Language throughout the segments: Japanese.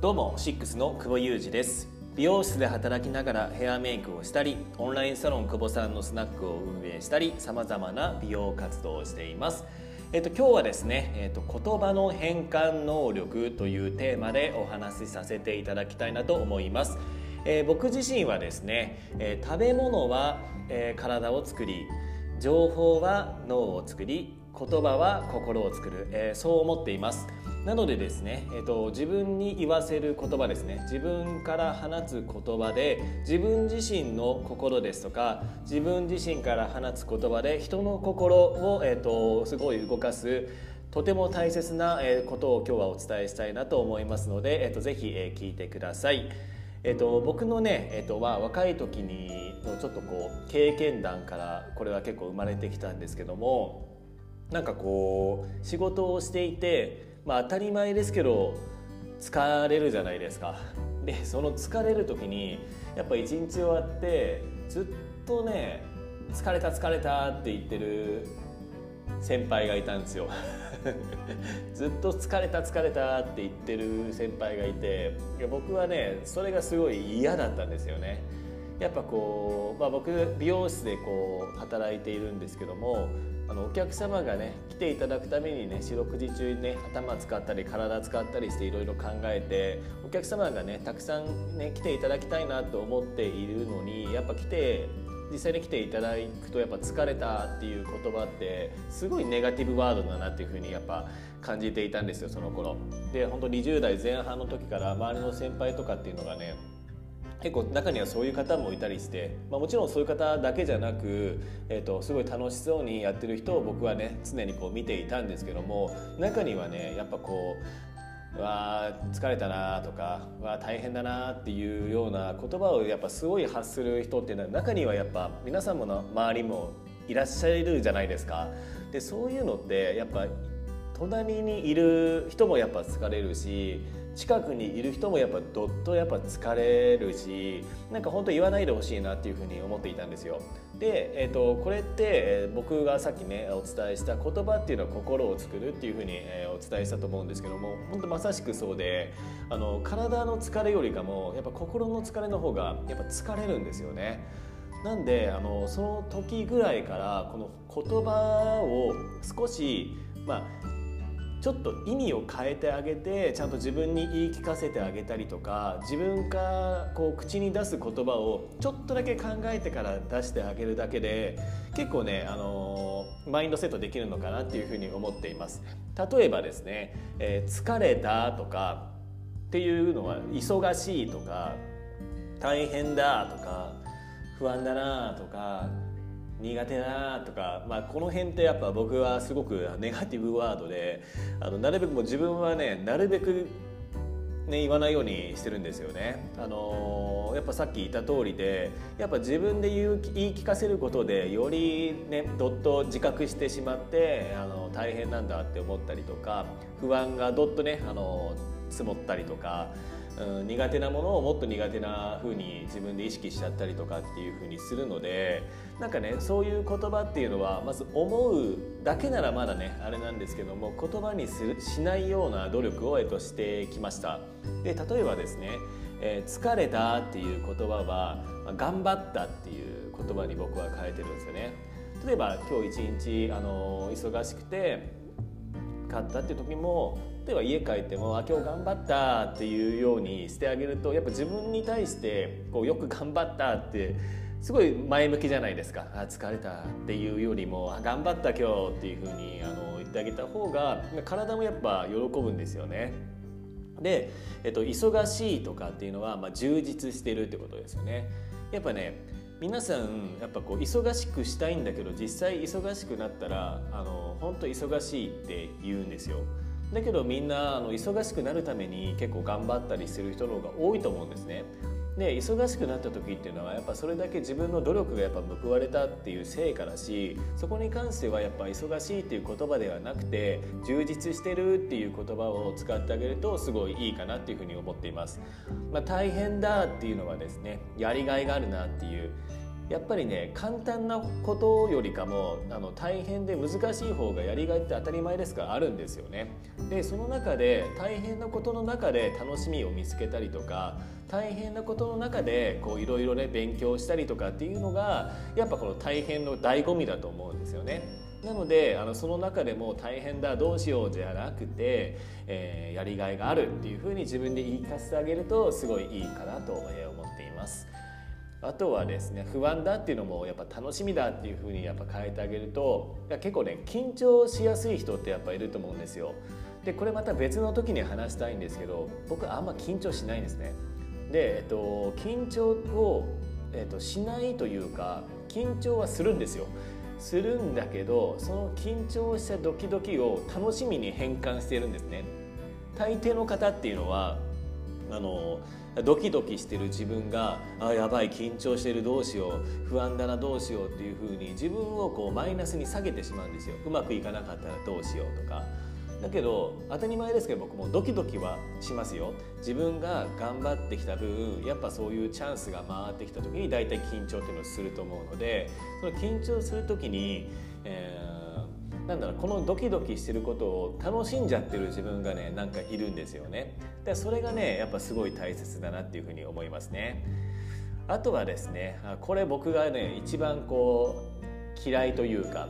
どうもシックスの久保裕二です。美容室で働きながらヘアメイクをしたりオンラインサロン久保さんのスナックを運営したりさまざまな美容活動をしています。えっと、今日はですね、えっと、言葉の変換能力というテーマでお話しさせていただきたいなと思います、えー、僕自身はですね、えー、食べ物は、えー、体を作り情報は脳を作り言葉は心を作る、えそう思っています。なのでですね、えーと、自分に言わせる言葉ですね自分から放つ言葉で自分自身の心ですとか自分自身から放つ言葉で人の心を、えーと、すごい動かすとても大切なことを今日はお伝えしたいなと思いますので、えーと、ぜひ、え聞いてください。えー、と僕のね、えー、とは若い時にちょっとこう経験談からこれは結構生まれてきたんですけどもなんかこう仕事をしていてまあ当たり前ですけど疲れるじゃないですか。でその疲れる時にやっぱ一日終わってずっとね疲れた疲れたって言ってる先輩がいたんですよ。ずっと疲れた疲れたって言ってる先輩がいていや僕はねそれがすごい嫌だったんですよね。やっぱこう、まあ、僕美容室でこう働いているんですけどもあのお客様がね来ていただくためにね四六時中にね頭使ったり体使ったりしていろいろ考えてお客様がねたくさんね来ていただきたいなと思っているのにやっぱ来て実際に来ていただくとやっぱ疲れたっていう言葉ってすごいネガティブワードだなっていうふうにやっぱ感じていたんですよその頃。で本当20代前半の時から周りの先輩とかっていうのがね結構中にはそういう方もいたりして、まあ、もちろんそういう方だけじゃなく、えーと、すごい楽しそうにやってる人を僕はね常にこう見ていたんですけども中にはねやっぱこうわー疲れたなとかわー大変だなっていうような言葉をやっぱすごい発する人っていうのは中にはやっぱ皆さんもの周りもいらっしゃるじゃないですか。でそういうのってやっぱ隣にいる人もやっぱ疲れるし近くにいる人もやっぱどっとやっぱ疲れるしなんか本当言わないでほしいなっていうふうに思っていたんですよ。で、えーと、これって僕がさっきねお伝えした言葉っていうのは心を作るっていうふうに、えお伝えしたと思うんですけども本当まさしくそうであの体の疲れよりかもやっぱ心の疲れの方がやっぱ疲れるんですよね。なんであのその時ぐらいからこの言葉を少しまあちょっと意味を変えてあげてちゃんと自分に言い聞かせてあげたりとか自分がこう口に出す言葉をちょっとだけ考えてから出してあげるだけで結構ね、あのマインドセットできるのかなっていうふうに思っています。例えばですね、えー、疲れたとかっていうのは忙しいとか大変だとか不安だなとか苦手なとか、まあ、この辺ってやっぱ僕はすごくネガティブワードであのなるべくもう自分はねなるべくね、言わないようにしてるんですよね。あのー、やっぱさっき言った通りでやっぱ自分で言う言い聞かせることでよりねどっと自覚してしまってあの大変なんだって思ったりとか不安がどっとねあの積もったりとかうん、苦手なものをもっと苦手な風に自分で意識しちゃったりとかっていう風にするのでなんかねそういう言葉っていうのはまず思うだけならまだねあれなんですけども言葉にするしないような努力を、えっと、してきました。で例えばですね、えー、疲れたっていう言葉は、頑張ったっていう言葉に僕は変えてるんですよね。例えば今日一日あの忙しくて買ったっていう時も例えば家帰っても「あ今日頑張った」っていうようにしてあげるとやっぱ自分に対してこうよく頑張ったってすごい前向きじゃないですか「あ疲れた」っていうよりも「頑張った今日」っていうふうにあの言ってあげた方が体もやっぱ喜ぶんですよね。で、えっと、忙しいとかっていうのは、まあ、充実してるってことですよね。やっぱね皆さんやっぱこう忙しくしたいんだけど実際忙しくなったらあの本当忙しいって言うんですよ。だけどみんなあの忙しくなるために結構頑張ったりする人の方が多いと思うんですね。で忙しくなった時っていうのはやっぱそれだけ自分の努力がやっぱ報われたっていう成果だしそこに関してはやっぱ忙しいっていう言葉ではなくて充実してるっていう言葉を使ってあげるとすごいいいかなっていうふうに思っています。まあ、大変だっていうのはですねやりがいがあるなっていうやっぱりね簡単なことよりかもあの大変で難しい方がやりがいって当たり前ですからあるんですよね。でその中で大変なことの中で楽しみを見つけたりとか大変なことの中でいろいろね勉強したりとかっていうのがやっぱこの大変の醍醐味だと思うんですよね。なのであのその中でも大変だどうしようじゃなくて、えー、やりがいがあるっていうふうに自分で言い聞かせてあげるとすごいいいかなと思っています。あとはですね不安だっていうのもやっぱ楽しみだっていうふうにやっぱ変えてあげると結構ね緊張しやすい人ってやっぱいると思うんですよ。でこれまた別の時に話したいんですけど僕はあんま緊張しないんですね。で、えっと、緊張を、えっと、しないというか緊張はするんですよ。するんだけどその緊張したドキドキを楽しみに変換しているんですね。大抵の方っていうのはあのドキドキしてる自分があやばい緊張してるどうしよう不安だなどうしようっていうふうに自分をこうマイナスに下げてしまうんですよ。うまくいかなかったらどうしようとか。だけど当たり前ですけど僕もドキドキはしますよ。自分が頑張ってきた分やっぱそういうチャンスが回ってきた時に大体緊張っていうのをすると思うのでその緊張する時に、えー、なんだろうこのドキドキしてることを楽しんじゃってる自分がねなんかいるんですよね。でそれがねやっぱすごい大切だなっていうふうに思いますね。あとはですねこれ僕がね一番こう嫌いというか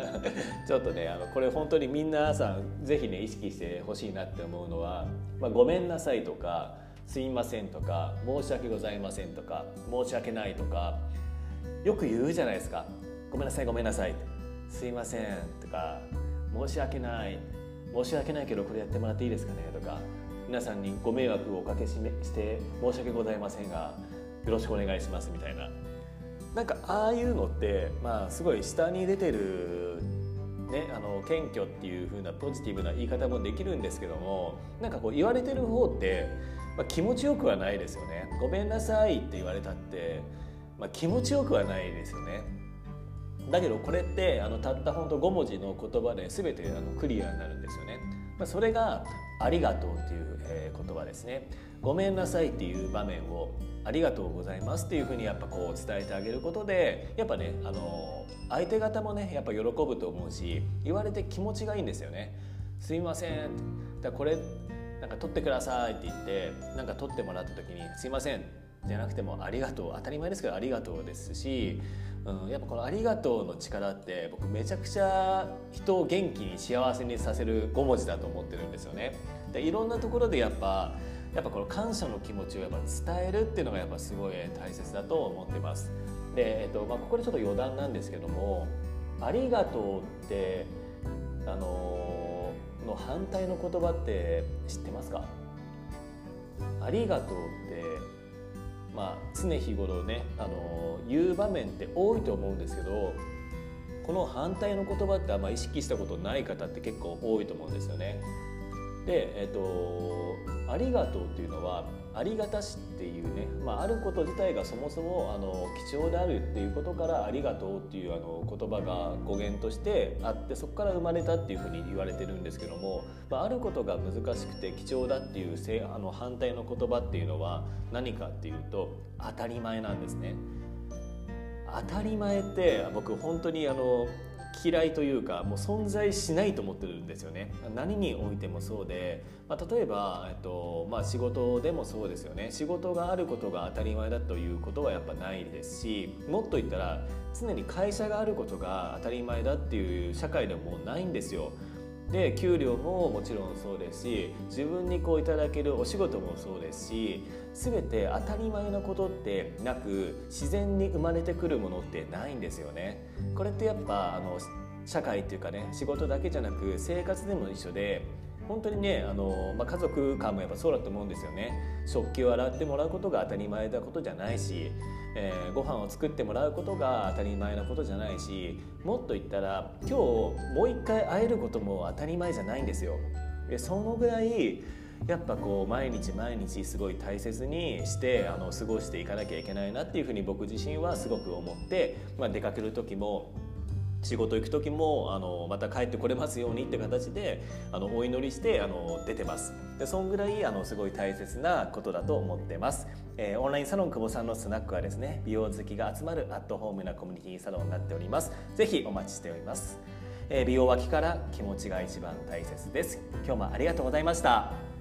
ちょっとねあのこれ本当に皆さん是非ね意識してほしいなって思うのは「まあ、ごめんなさい」とか「すいません」とか「申し訳ございません」とか「申し訳ない」とかよく言うじゃないですか「ごめんなさいごめんなさい」すいません」とか「申し訳ない」「申し訳ないけどこれやってもらっていいですかね」とか皆さんにご迷惑をおかけして申し訳ございませんがよろしくお願いしますみたいな。なんかああいうのってまあすごい下に出てるね、あの謙虚っていう風なポジティブな言い方もできるんですけどもなんかこう言われてる方って、まあ、気持ちよくはないですよね。ごめんなさいって言われたって、まあ、気持ちよくはないですよね。だけどこれってあのたったほんと5文字の言葉で全てあのクリアになるんですよね、まあ、それがありがとうっていう、えー、言葉ですね。ごめんなさいっていう場面をありがとうございますっていうふうにやっぱこう伝えてあげることでやっぱねあの相手方もねやっぱ喜ぶと思うし言われて気持ちがいいんですよね。すいません。だこれなんか取ってくださいって言ってなんか取ってもらった時にすいません。じゃなくてもありがとう当たり前ですけどありがとうですし、うん、やっぱこのありがとうの力って僕めちゃくちゃ人を元気に幸せにさせる5文字だと思ってるんですよね。でいろんなところでやっぱやっぱこの感謝の気持ちをやっぱ伝えるっていうのがやっぱすごい大切だと思ってます。で、えっとまあ、ここでちょっと余談なんですけども「ありがとう」ってあのの反対の言葉って知ってますか？ありがとうってまあ常日頃ねあの言う場面って多いと思うんですけどこの反対の言葉ってあんま意識したことない方って結構多いと思うんですよね。で、えっと「ありがとう」っていうのは「ありがたし」っていうね、まあ、あること自体がそもそもあの貴重であるっていうことから「ありがとう」っていうあの言葉が語源としてあってそこから生まれたっていうふうに言われてるんですけども、まあ、あることが難しくて貴重だっていうせあの反対の言葉っていうのは何かっていうと当たり前なんですね。当たり前って僕本当にあの嫌いというかもう存在しないと思ってるんですよね。何においてもそうで、まあ、例えば、えっとまあ、仕事でもそうですよね。仕事があることが当たり前だということはやっぱないですしもっと言ったら常に会社があることが当たり前だっていう社会でもないんですよ。で給料ももちろんそうですし自分にこういただけるお仕事もそうですし全て当たり前のことってなく自然に生まれてくるものってないんですよね。これってやっぱあの社会っていうかね仕事だけじゃなく生活でも一緒で本当にねあの、まあ、家族間もやっぱそうだと思うんですよね食器を洗ってもらうことが当たり前なことじゃないし、えー、ご飯を作ってもらうことが当たり前なことじゃないしもっと言ったら今日もう一回会えることも当たり前じゃないんですよ。でそのぐらいやっぱこう毎日毎日すごい大切にしてあの過ごしていかなきゃいけないなっていうふうに僕自身はすごく思って、まあ、出かける時も仕事行く時もあのまた帰ってこれますようにって形であのお祈りしてあの出てます。でそんぐらいあのすごい大切なことだと思ってます、えー、オンラインサロン久保さんのスナックはですね美容好きが集まるアットホームなコミュニティサロンになっております。ぜひお待ちしております、えー、美容脇から気持ちが一番大切です。今日もありがとうございました。